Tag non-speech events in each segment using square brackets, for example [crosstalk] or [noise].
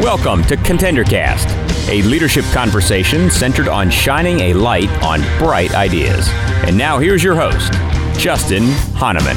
Welcome to ContenderCast, a leadership conversation centered on shining a light on bright ideas. And now here's your host, Justin Hahnemann.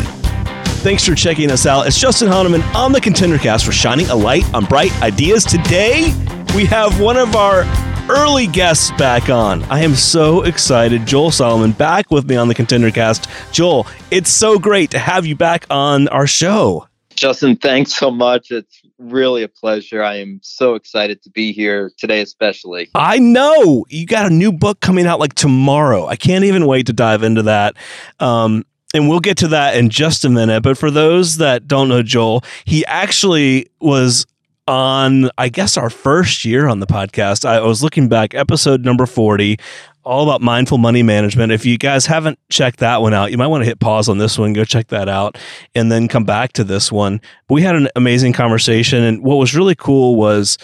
Thanks for checking us out. It's Justin Hahnemann on the ContenderCast for shining a light on bright ideas. Today, we have one of our early guests back on. I am so excited. Joel Solomon back with me on the Contender Cast. Joel, it's so great to have you back on our show. Justin, thanks so much. It's really a pleasure. I am so excited to be here today, especially. I know you got a new book coming out like tomorrow. I can't even wait to dive into that. Um, and we'll get to that in just a minute. But for those that don't know Joel, he actually was on, I guess, our first year on the podcast. I was looking back, episode number 40, all about mindful money management. If you guys haven't checked that one out, you might want to hit pause on this one, go check that out, and then come back to this one. We had an amazing conversation. And what was really cool was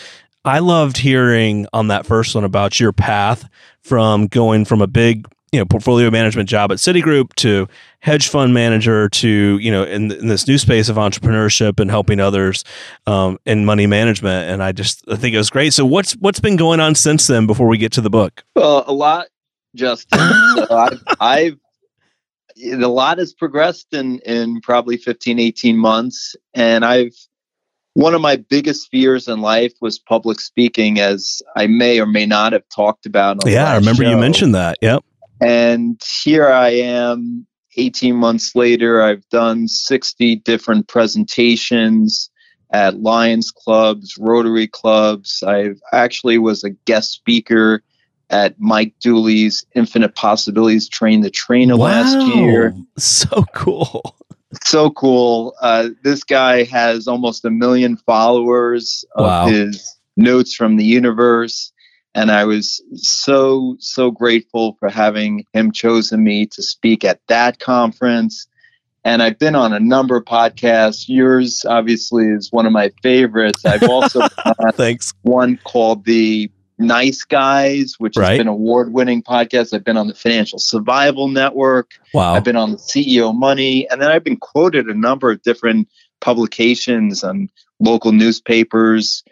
I loved hearing on that first one about your path from going from a big you know portfolio management job at Citigroup to hedge fund manager to you know in, in this new space of entrepreneurship and helping others um, in money management and I just I think it was great. So what's what's been going on since then before we get to the book? Well, a lot, Justin. so [laughs] I've, I've a lot has progressed in in probably 15 18 months and I've one of my biggest fears in life was public speaking as I may or may not have talked about Yeah, I remember show. you mentioned that. Yep. And here I am 18 months later. I've done 60 different presentations at Lions clubs, Rotary clubs. I actually was a guest speaker at Mike Dooley's Infinite Possibilities Train the Trainer wow. last year. So cool. So cool. Uh, this guy has almost a million followers of wow. his notes from the universe and I was so so grateful for having him chosen me to speak at that conference. And I've been on a number of podcasts. Yours obviously is one of my favorites. I've also [laughs] thanks one called the Nice Guys, which right. has been award-winning podcast. I've been on the Financial Survival Network. Wow. I've been on the CEO Money, and then I've been quoted a number of different publications and local newspapers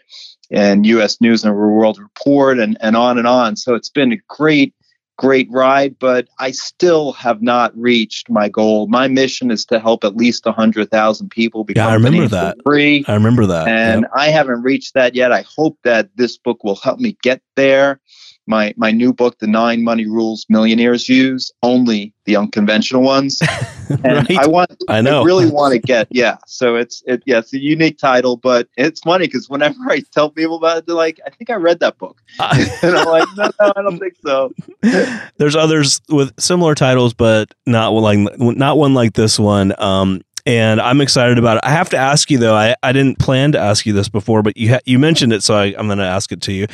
and U.S. News and World Report, and and on and on. So it's been a great, great ride, but I still have not reached my goal. My mission is to help at least hundred thousand people become yeah, I remember that. free. I remember that, and yep. I haven't reached that yet. I hope that this book will help me get there my my new book, The Nine Money Rules Millionaires Use, only the unconventional ones. [laughs] And right. I want, I know, I really want to get, yeah. So it's it, yeah, it's a unique title, but it's funny because whenever I tell people about it, they're like, "I think I read that book," [laughs] [laughs] and I'm like, "No, no, I don't think so." There's others with similar titles, but not like not one like this one. Um, and I'm excited about it. I have to ask you though. I, I didn't plan to ask you this before, but you ha- you mentioned it, so I, I'm going to ask it to you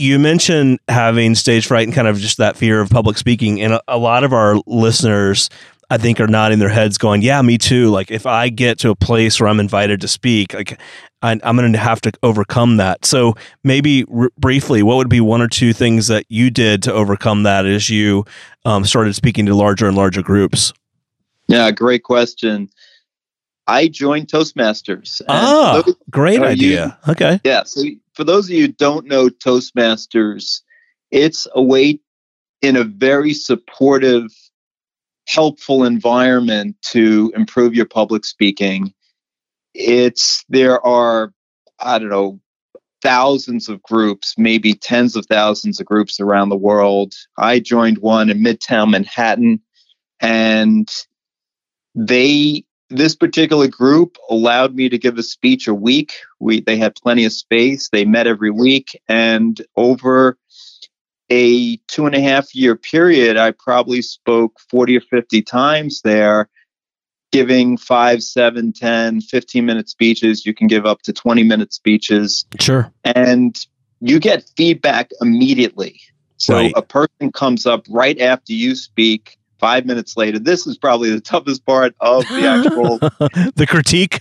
you mentioned having stage fright and kind of just that fear of public speaking, and a, a, lot of our listeners, I think, are nodding their heads, going, "Yeah, me too." Like if I get to a place where I'm invited to speak, like I, am going to have to overcome that. So maybe r- briefly, what would be one or two things that you did to overcome that as you um, started speaking to larger and larger groups? Yeah, great question. I joined Toastmasters. Ah, great idea. You, okay. Yeah. So for those of you who don't know Toastmasters, it's a way in a very supportive, helpful environment to improve your public speaking. It's there are, I don't know, thousands of groups, maybe tens of thousands of groups around the world. I joined one in Midtown Manhattan, and they this particular group allowed me to give a speech a week. We they had plenty of space. They met every week, and over a two and a half year period, I probably spoke 40 or 50 times there, giving five, seven, 10, 15 minute speeches. You can give up to 20 minute speeches. Sure. And you get feedback immediately. So right. a person comes up right after you speak five minutes later. This is probably the toughest part of the actual [laughs] the critique.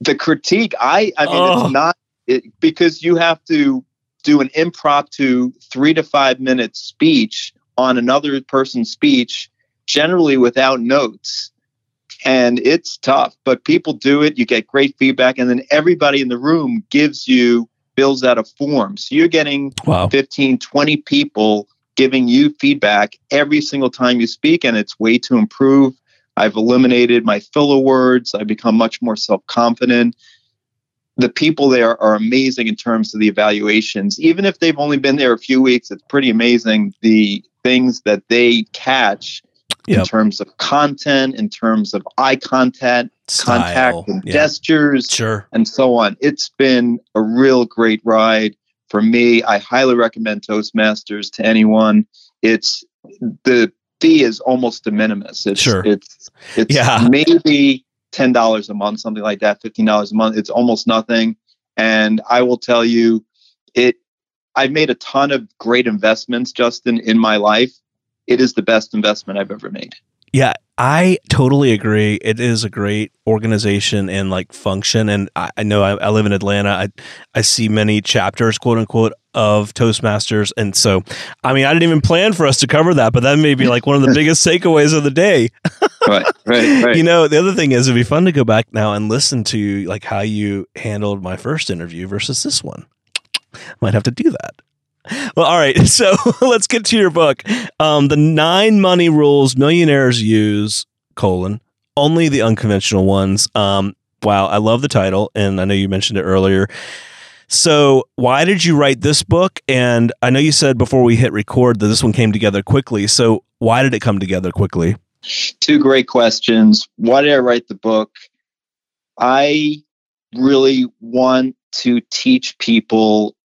the critique. I I mean, oh. it's not it, because you have to do an impromptu three to five minute speech on another person's speech, generally without notes. and it's tough, but people do it. You get great feedback, and then everybody in the room gives you fills out a form. So you're getting wow. 15, 20 people giving you feedback every single time you speak, and it's way to improve. I've eliminated my filler words. I've become much more self confident. The people there are amazing in terms of the evaluations. Even if they've only been there a few weeks, it's pretty amazing the things that they catch yep. in terms of content, in terms of eye contact, Style. contact and yeah. gestures, sure. and so on. It's been a real great ride for me. I highly recommend Toastmasters to anyone. It's the fee is almost de minimis. It's, sure. It's it's yeah. maybe ten dollars a month, something like that, fifteen dollars a month. It's almost nothing. And I will tell you, it I've made a ton of great investments, Justin, in my life it is the best investment I've ever made. Yeah, I totally agree. It is a great organization and like function. And I, I know I, I, live in Atlanta. I I see many chapters, quote unquote, of Toastmasters. And so, I mean, I didn't even plan for us to cover that, but that may be like one of the [laughs] biggest takeaways of the day. right, right, right. [laughs] You know, the other thing is it'd be fun to go back now and listen to like how you handled my first interview versus this one. Might have to do that. Well, all right. [laughs] So let's get to your book. Um, the nine money rules millionaires use, colon, only the unconventional ones. Um, wow. I love the title. And I know you mentioned it earlier. So, why did you write this book? And I know you said before we hit record that this one came together quickly. So, why did it come together quickly? Two great questions. Why did I write the book? I really want to teach people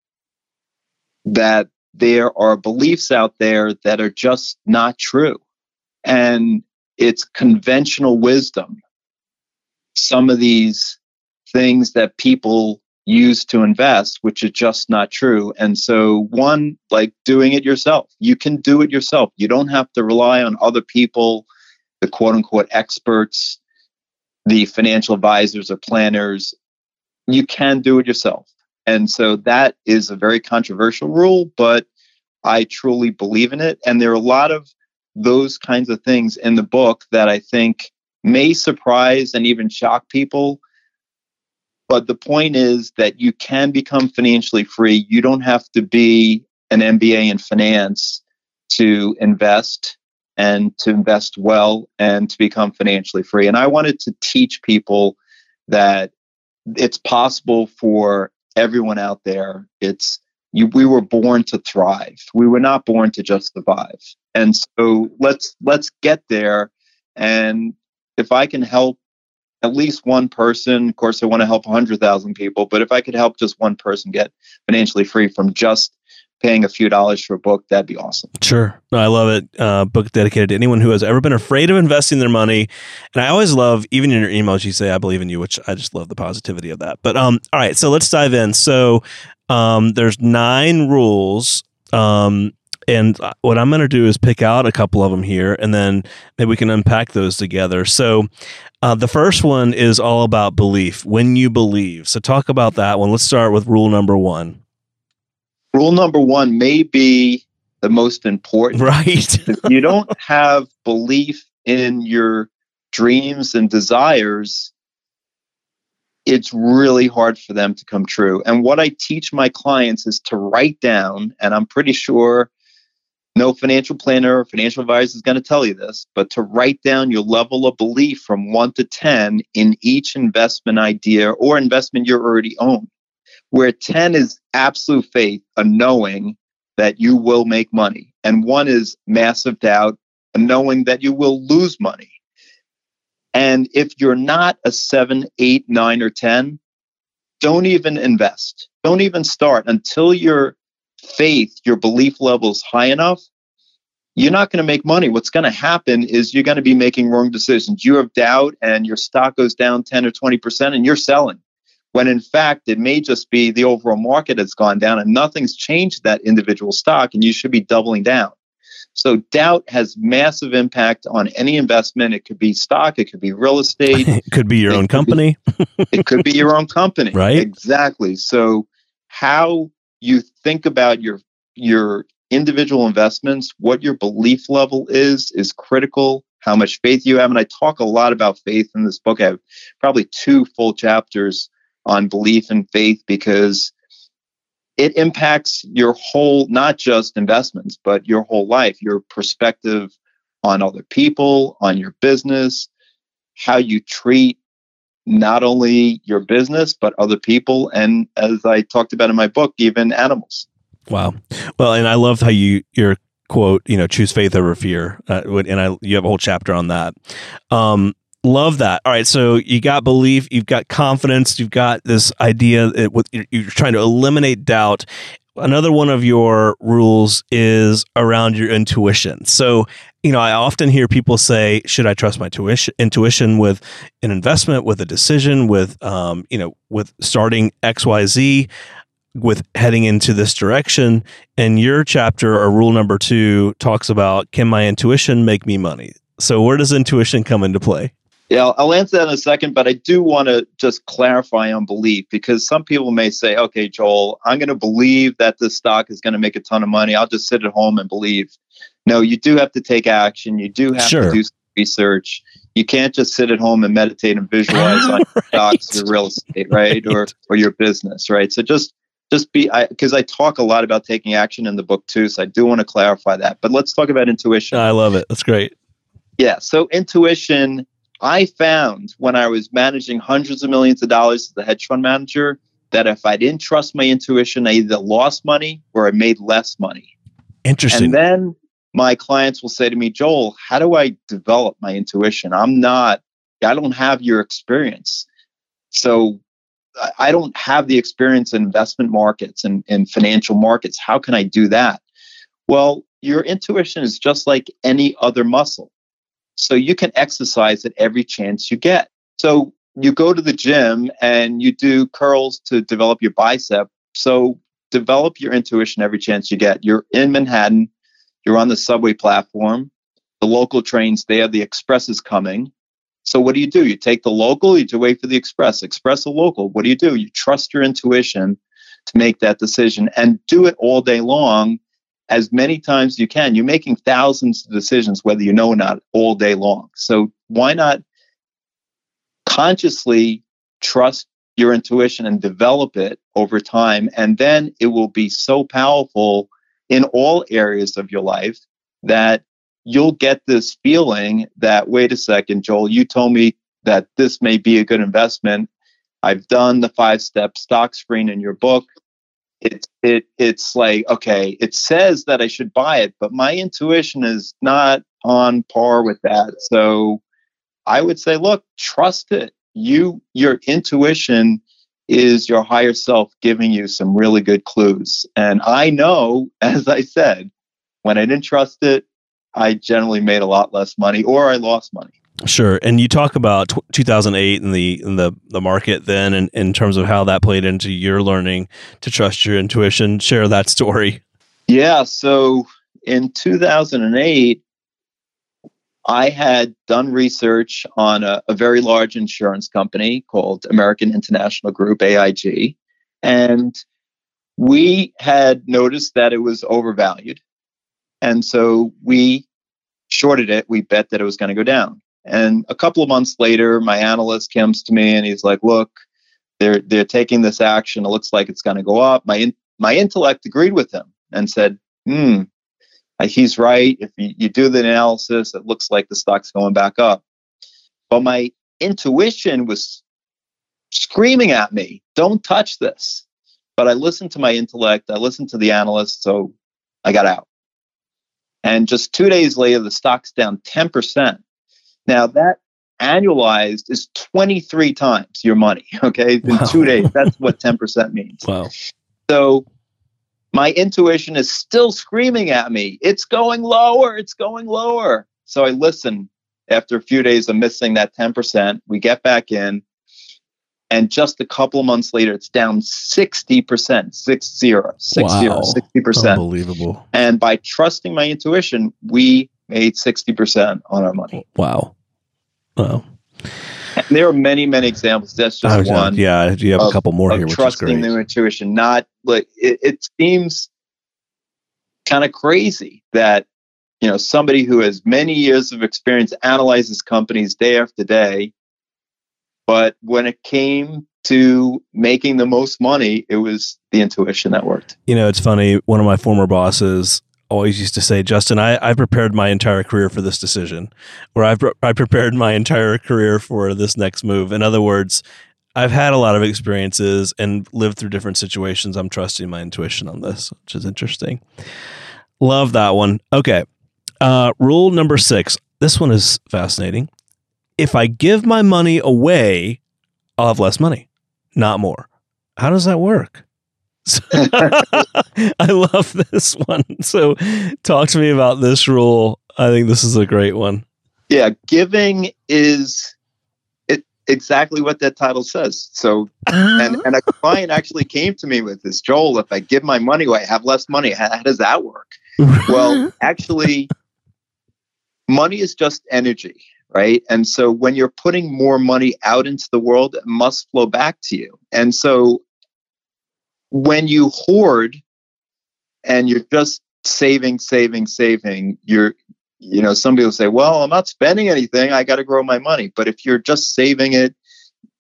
that there are beliefs out there that are just not true. And it's conventional wisdom. Some of these things that people use to invest, which is just not true. And so, one, like doing it yourself. You can do it yourself. You don't have to rely on other people, the quote unquote experts, the financial advisors or planners. You can do it yourself. And so that is a very controversial rule, but I truly believe in it. And there are a lot of those kinds of things in the book that I think may surprise and even shock people. But the point is that you can become financially free. You don't have to be an MBA in finance to invest and to invest well and to become financially free. And I wanted to teach people that it's possible for everyone out there. It's you, we were born to thrive. We were not born to just survive. And so let's let's get there. And if I can help at least one person, of course, I want to help 100,000 people, but if I could help just one person get financially free from just paying a few dollars for a book, that'd be awesome. Sure. No, I love it. Uh, book dedicated to anyone who has ever been afraid of investing their money. And I always love, even in your emails, you say, I believe in you, which I just love the positivity of that. But um, all right, so let's dive in. So um, there's nine rules. Um, and what I'm going to do is pick out a couple of them here, and then maybe we can unpack those together. So, uh, the first one is all about belief. When you believe, so talk about that one. Let's start with rule number one rule number one may be the most important. Right. [laughs] if you don't have belief in your dreams and desires, it's really hard for them to come true. And what I teach my clients is to write down, and I'm pretty sure no financial planner or financial advisor is going to tell you this, but to write down your level of belief from one to 10 in each investment idea or investment you already own where 10 is absolute faith, a knowing that you will make money, and one is massive doubt, a knowing that you will lose money. And if you're not a seven, eight, nine, or 10, don't even invest. Don't even start until your faith, your belief level is high enough. You're not going to make money. What's going to happen is you're going to be making wrong decisions. You have doubt and your stock goes down 10 or 20% and you're selling when in fact it may just be the overall market has gone down and nothing's changed that individual stock and you should be doubling down. So doubt has massive impact on any investment. It could be stock, it could be real estate, [laughs] it could be your own company. Be, [laughs] it could be your own company. Right. Exactly. So how you think about your your individual investments, what your belief level is is critical. how much faith you have. And I talk a lot about faith in this book. I have probably two full chapters on belief and faith because it impacts your whole, not just investments, but your whole life, your perspective on other people, on your business, how you treat not only your business, but other people. And as I talked about in my book, even animals. Wow. Well, and I love how you, your quote, you know, choose faith over fear. Uh, and I, you have a whole chapter on that. Um, love that. All right. So you got belief, you've got confidence, you've got this idea that you're trying to eliminate doubt. Another one of your rules is around your intuition. So, you know, I often hear people say, "Should I trust my tuition, intuition with an investment, with a decision, with, um, you know, with starting X, Y, Z, with heading into this direction. And your chapter or rule number two talks about can my intuition make me money? So where does intuition come into play? Yeah, I'll answer that in a second, but I do want to just clarify on belief because some people may say, okay, Joel, I'm going to believe that this stock is going to make a ton of money. I'll just sit at home and believe. No, you do have to take action. You do have sure. to do research. You can't just sit at home and meditate and visualize on [laughs] right. stocks or real estate, right? or or your business, right? So just just be because I, I, talk a lot about taking action in the book too so i do want to clarify that but let's talk about intuition i love it that's great yeah so intuition i found when i was managing hundreds of millions of dollars as a hedge fund manager that if i didn't trust my intuition i either lost money or i made less money interesting and then my clients will say to me joel how do i develop my intuition i'm not i don't have your experience so I don't have the experience in investment markets and, and financial markets. How can I do that? Well, your intuition is just like any other muscle. So you can exercise at every chance you get. So you go to the gym and you do curls to develop your bicep. So develop your intuition every chance you get. You're in Manhattan, you're on the subway platform, the local trains there, the express is coming. So what do you do? You take the local, you wait for the express, express a local. What do you do? You trust your intuition to make that decision and do it all day long as many times as you can. You're making thousands of decisions, whether you know or not, all day long. So why not consciously trust your intuition and develop it over time? And then it will be so powerful in all areas of your life that you'll get this feeling that, wait a second, Joel, you told me that this may be a good investment. I've done the five step stock screen in your book. It's it it's like okay, it says that I should buy it, but my intuition is not on par with that. So I would say, look, trust it. You your intuition is your higher self giving you some really good clues. And I know, [laughs] as I said, when I didn't trust it, I generally made a lot less money or I lost money. Sure, and you talk about t- 2008 and the and the the market then, and in terms of how that played into your learning to trust your intuition. Share that story. Yeah, so in 2008, I had done research on a, a very large insurance company called American International Group (AIG), and we had noticed that it was overvalued, and so we shorted it, we bet that it was going to go down. And a couple of months later, my analyst comes to me and he's like, "Look, they're they're taking this action. It looks like it's going to go up." My in, my intellect agreed with him and said, "Hmm, he's right. If you, you do the analysis, it looks like the stock's going back up." But my intuition was screaming at me, "Don't touch this." But I listened to my intellect. I listened to the analyst, so I got out. And just two days later, the stock's down 10%. Now, that annualized is 23 times your money, [laughs] okay? In wow. two days. That's what 10% means. Wow. So my intuition is still screaming at me, it's going lower, it's going lower. So I listen after a few days of missing that 10%. We get back in. And just a couple of months later, it's down 60%, six zero, six wow. zero, 60%. Unbelievable. And by trusting my intuition, we made 60% on our money. Wow. And there are many, many examples. That's just one. Yeah, you have of, a couple more here, which trusting is great. the intuition. Not like it, it seems kind of crazy that you know somebody who has many years of experience analyzes companies day after day but when it came to making the most money it was the intuition that worked You know, it's funny. One of my former bosses always used to say, Justin, I, I prepared my entire career for this decision, or I've, I prepared my entire career for this next move. In other words, I've had a lot of experiences and lived through different situations. I'm trusting my intuition on this, which is interesting. Love that one. Okay. Uh, rule number six. This one is fascinating. If I give my money away, I'll have less money, not more. How does that work? [laughs] I love this one. So, talk to me about this rule. I think this is a great one. yeah giving is it exactly what that title says so and uh-huh. and a client actually came to me with this joel if i give my money away i have less money how, how does that work well [laughs] actually money is just energy right and so when you're putting more money out into the world it must flow back to you and so when you hoard and you're just saving saving saving you're you know some people say well i'm not spending anything i got to grow my money but if you're just saving it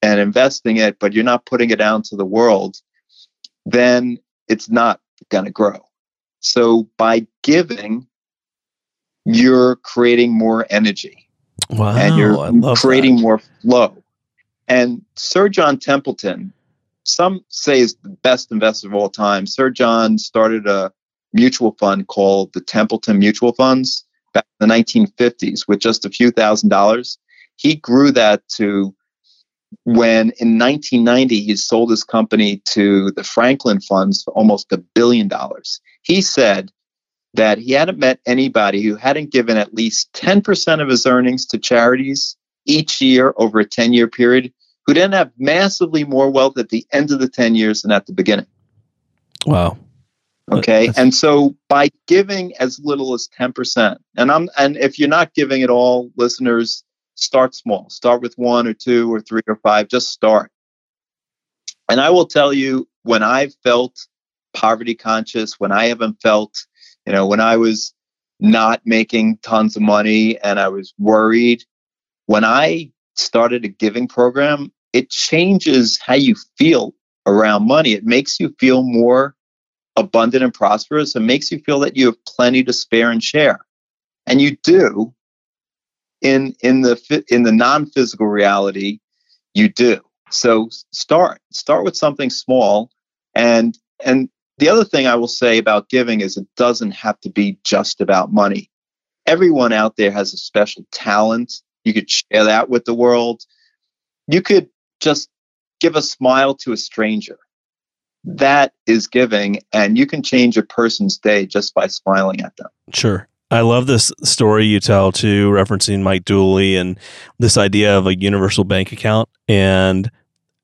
and investing it but you're not putting it out to the world then it's not going to grow so by giving you're creating more energy Wow. and you're creating that. more flow. And Sir John Templeton, some say is the best investor of all time. Sir John started a mutual fund called the Templeton Mutual Funds back in the 1950s with just a few thousand dollars. He grew that to when in 1990 he sold his company to the Franklin Funds for almost a billion dollars. He said that he hadn't met anybody who hadn't given at least 10% of his earnings to charities each year over a 10 year period who didn't have massively more wealth at the end of the 10 years than at the beginning. Wow. Okay. That's- And so by giving as little as 10%, and I'm and if you're not giving at all, listeners, start small. Start with one or two or three or five. Just start. And I will tell you, when I felt poverty conscious, when I haven't felt, you know, when I was not making tons of money and I was worried, when I started a giving program, it changes how you feel around money. It makes you feel more abundant and prosperous. It makes you feel that you have plenty to spare and share. And you do in in the in the non-physical reality, you do. So start start with something small and and the other thing I will say about giving is it doesn't have to be just about money. Everyone out there has a special talent. You could share that with the world. You could just give a smile to a stranger. That is giving, and you can change a person's day just by smiling at them. Sure. I love this story you tell too, referencing Mike Dooley and this idea of a universal bank account and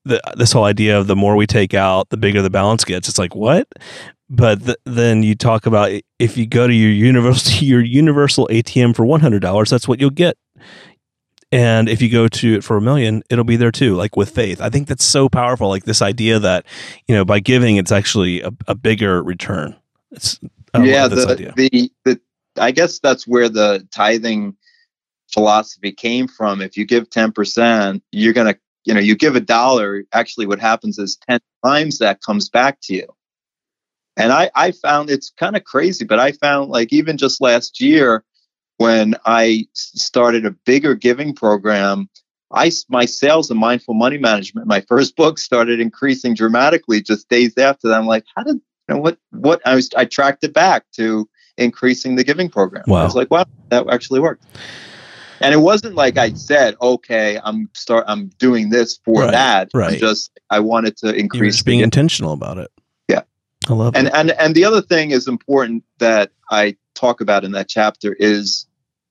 the, this whole idea of the more we take out, the bigger the balance gets. It's like what? But th- then you talk about if you go to your universal [laughs] your universal ATM for one hundred dollars, that's what you'll get. And if you go to it for a million, it'll be there too. Like with faith, I think that's so powerful. Like this idea that you know by giving, it's actually a, a bigger return. It's I yeah, the, the the I guess that's where the tithing philosophy came from. If you give ten percent, you're gonna, you know, you give a dollar. Actually, what happens is ten times that comes back to you. And I, I found it's kind of crazy, but I found like even just last year when I started a bigger giving program, I my sales and mindful money management, my first book started increasing dramatically just days after that. I'm like, how did you know what what I was I tracked it back to increasing the giving program. Wow. I was like, wow, that actually worked. And it wasn't like I said, okay, I'm start I'm doing this for Right, that. I'm right. just I wanted to increase being intentional about it. Yeah. I love And it. and and the other thing is important that I talk about in that chapter is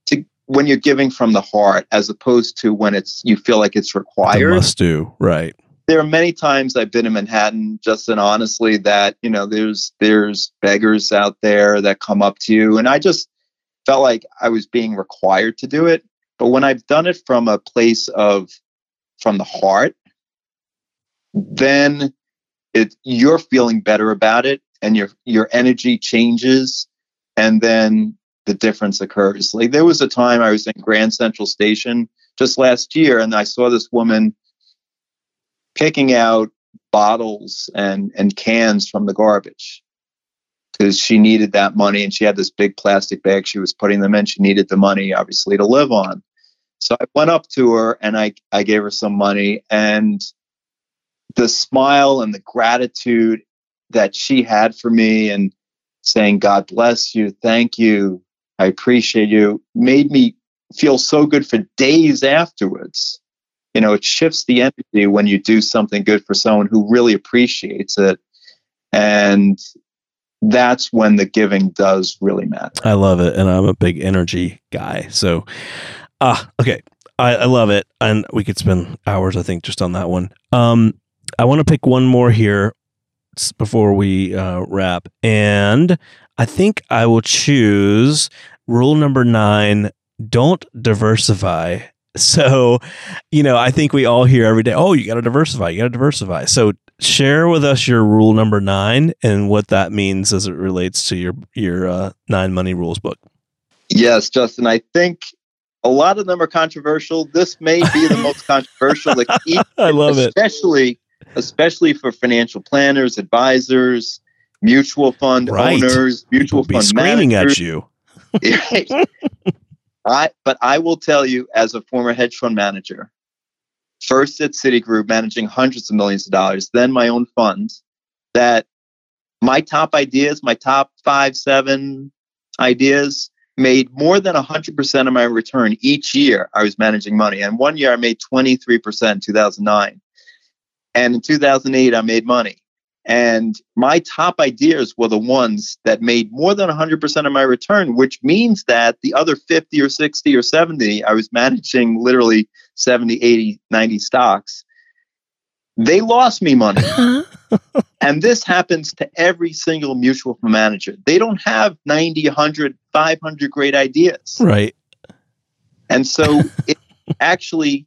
to when you're giving from the heart as opposed to when it's you feel like it's The required. must do. Right. there are many times I've been in Manhattan, Justin, honestly, that you know there's there's beggars out there that come up to you, and I just felt like I was being required to do it. But when I've done it from a place of from the heart, then it you're feeling better about it, and your your energy changes, and then the difference occurs. Like there was a time I was in Grand Central Station just last year, and I saw this woman picking out bottles and and cans from the garbage because she needed that money and she had this big plastic bag she was putting them in she needed the money obviously to live on so i went up to her and i i gave her some money and the smile and the gratitude that she had for me and saying god bless you thank you i appreciate you made me feel so good for days afterwards you know it shifts the energy when you do something good for someone who really appreciates it and that's when the giving does really matter. I love it, and I'm a big energy guy. So, ah, uh, okay, I, I, love it, and we could spend hours, I think, just on that one. Um, I want to pick one more here before we uh, wrap, and I think I will choose rule number nine: don't diversify. [laughs] So, you know, I think we all hear every day, oh, you got to diversify, you got to diversify. So, share with us your rule number nine and what that means as it relates to your your uh, nine money rules book. Yes, Justin. I think a lot of them are controversial. This may be the [laughs] most controversial. Like, [laughs] I love especially, it, especially especially for financial planners, advisors, mutual fund right. owners, mutual People fund screaming managers. at you. [laughs] I, but I will tell you, as a former hedge fund manager, first at Citigroup, managing hundreds of millions of dollars, then my own funds, that my top ideas, my top five, seven ideas made more than 100% of my return each year I was managing money. And one year I made 23% in 2009. And in 2008, I made money. And my top ideas were the ones that made more than 100% of my return, which means that the other 50 or 60 or 70, I was managing literally 70, 80, 90 stocks. They lost me money. Uh-huh. [laughs] and this happens to every single mutual fund manager. They don't have 90, 100, 500 great ideas. Right. And so it actually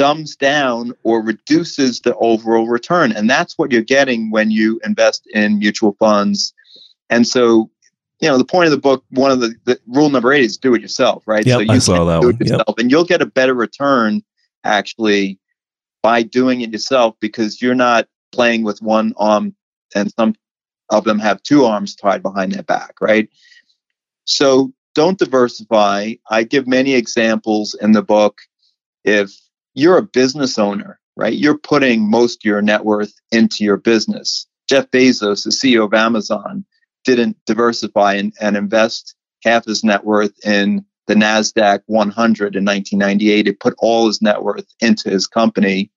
dumbs down or reduces the overall return. And that's what you're getting when you invest in mutual funds. And so, you know, the point of the book, one of the, the rule number eight is do it yourself, right? Yep, so you I saw that one. Yep. And you'll get a better return actually by doing it yourself because you're not playing with one arm and some of them have two arms tied behind their back, right? So don't diversify. I give many examples in the book. If you're a business owner, right? You're putting most of your net worth into your business. Jeff Bezos, the CEO of Amazon, didn't diversify and, and invest half his net worth in the NASDAQ 100 in 1998. He put all his net worth into his company,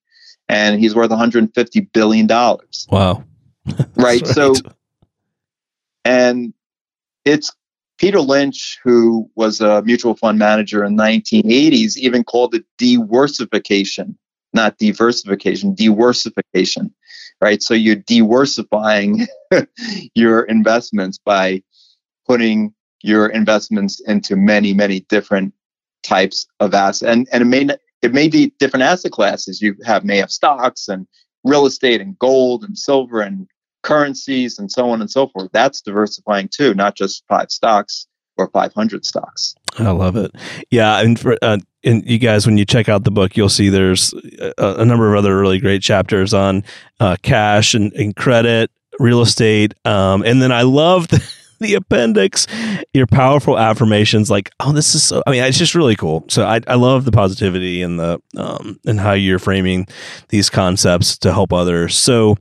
and he's worth 150 billion dollars. Wow! right? [laughs] right. So, and it's Peter Lynch, who was a mutual fund manager in the 1980s, even called it diworsification, not diversification, diworsification, right? So you're diversifying [laughs] your investments by putting your investments into many, many different types of assets, and and it may it may be different asset classes. You have may have stocks and real estate and gold and silver and currencies and so on and so forth. That's diversifying too, not just five stocks or 500 stocks. I love it. Yeah, and for, uh, and you guys, when you check out the book, you'll see there's a, a number of other really great chapters on uh, cash and, and, credit, real estate, um, and then I love the, [laughs] the, appendix, your powerful affirmations. Like, oh, this is so. I mean, it's just really cool. So I, I love the positivity and the um, and how you're framing these concepts to help others. So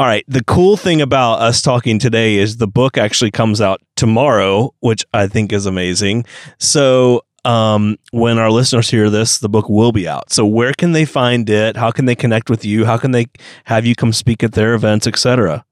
all right. The cool thing about us talking today is the book actually comes out tomorrow, which I think is amazing. So, um, when our listeners hear this, the book will be out. So, where can they find it? How can they connect with you? How can they have you come speak at their events, etc.?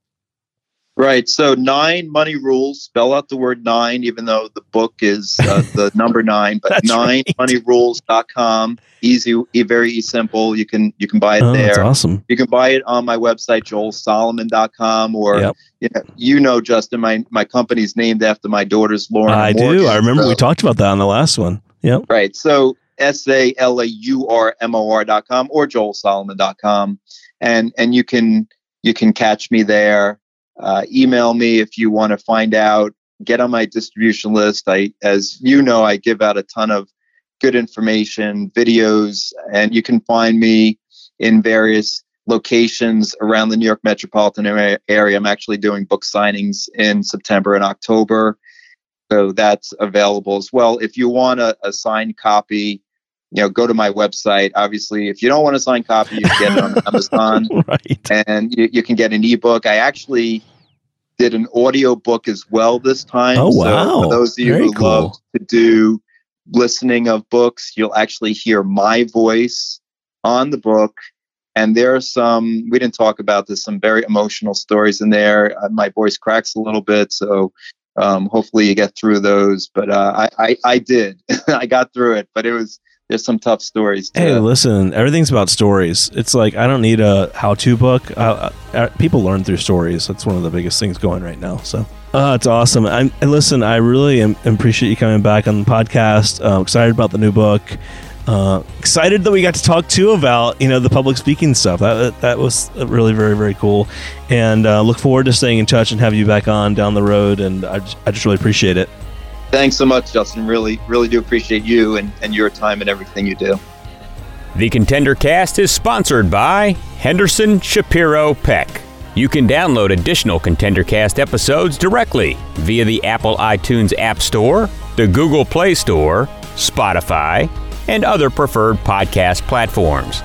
Right. So nine money rules. Spell out the word nine, even though the book is uh, [laughs] the number nine. But nine right. moneyrules.com. Easy, very simple. You can you can buy it oh, there. That's awesome. You can buy it on my website, joelsolomon.com, or yep. you, know, you know, Justin, my my company's named after my daughter's Lauren. I Morgan, do. I remember so. we talked about that on the last one. Yep. Right. So S A L A U R M O R dot com or joelsolomon.com. And and you can you can catch me there uh, email me if you want to find out get on my distribution list. I, as you know, I give out a ton of good information, videos, and you can find me in various locations around the New York metropolitan area. I'm actually doing book signings in September and October. So that's available as well. If you want a, a signed copy, you know, go to my website. Obviously, if you don't want to sign a signed copy, you can get it on [laughs] Amazon. [laughs] right. And you, you, can get an ebook. I actually did an audio book as well this time. Oh, wow. So for those of you Very who cool. love to do listening of books, you'll actually hear my voice on the book. And there are some, we didn't talk about this, some very emotional stories in there. Uh, my voice cracks a little bit. So um, hopefully you get through those. But uh, I, I, I did. [laughs] I got through it, but it was, there's some tough stories. To, Hey, listen, everything's about stories. It's like I don't need a how-to book. Uh, uh, people learn through stories. That's one of the biggest things going right now. So, uh, it's awesome. I'm, listen, I really am, appreciate you coming back on the podcast. Uh, excited about the new book. Uh, excited that we got to talk too about you know the public speaking stuff. That that was really very very cool, and uh, look forward to staying in touch and have you back on down the road. And I I just really appreciate it. Thanks so much, Justin. Really, really do appreciate you and, and your time and everything you do. The Contender Cast is sponsored by Henderson Shapiro Peck. You can download additional Contender Cast episodes directly via the Apple iTunes App Store, the Google Play Store, Spotify, and other preferred podcast platforms.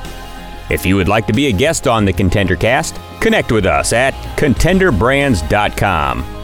If you would like to be a guest on the Contender Cast, connect with us at contenderbrands.com.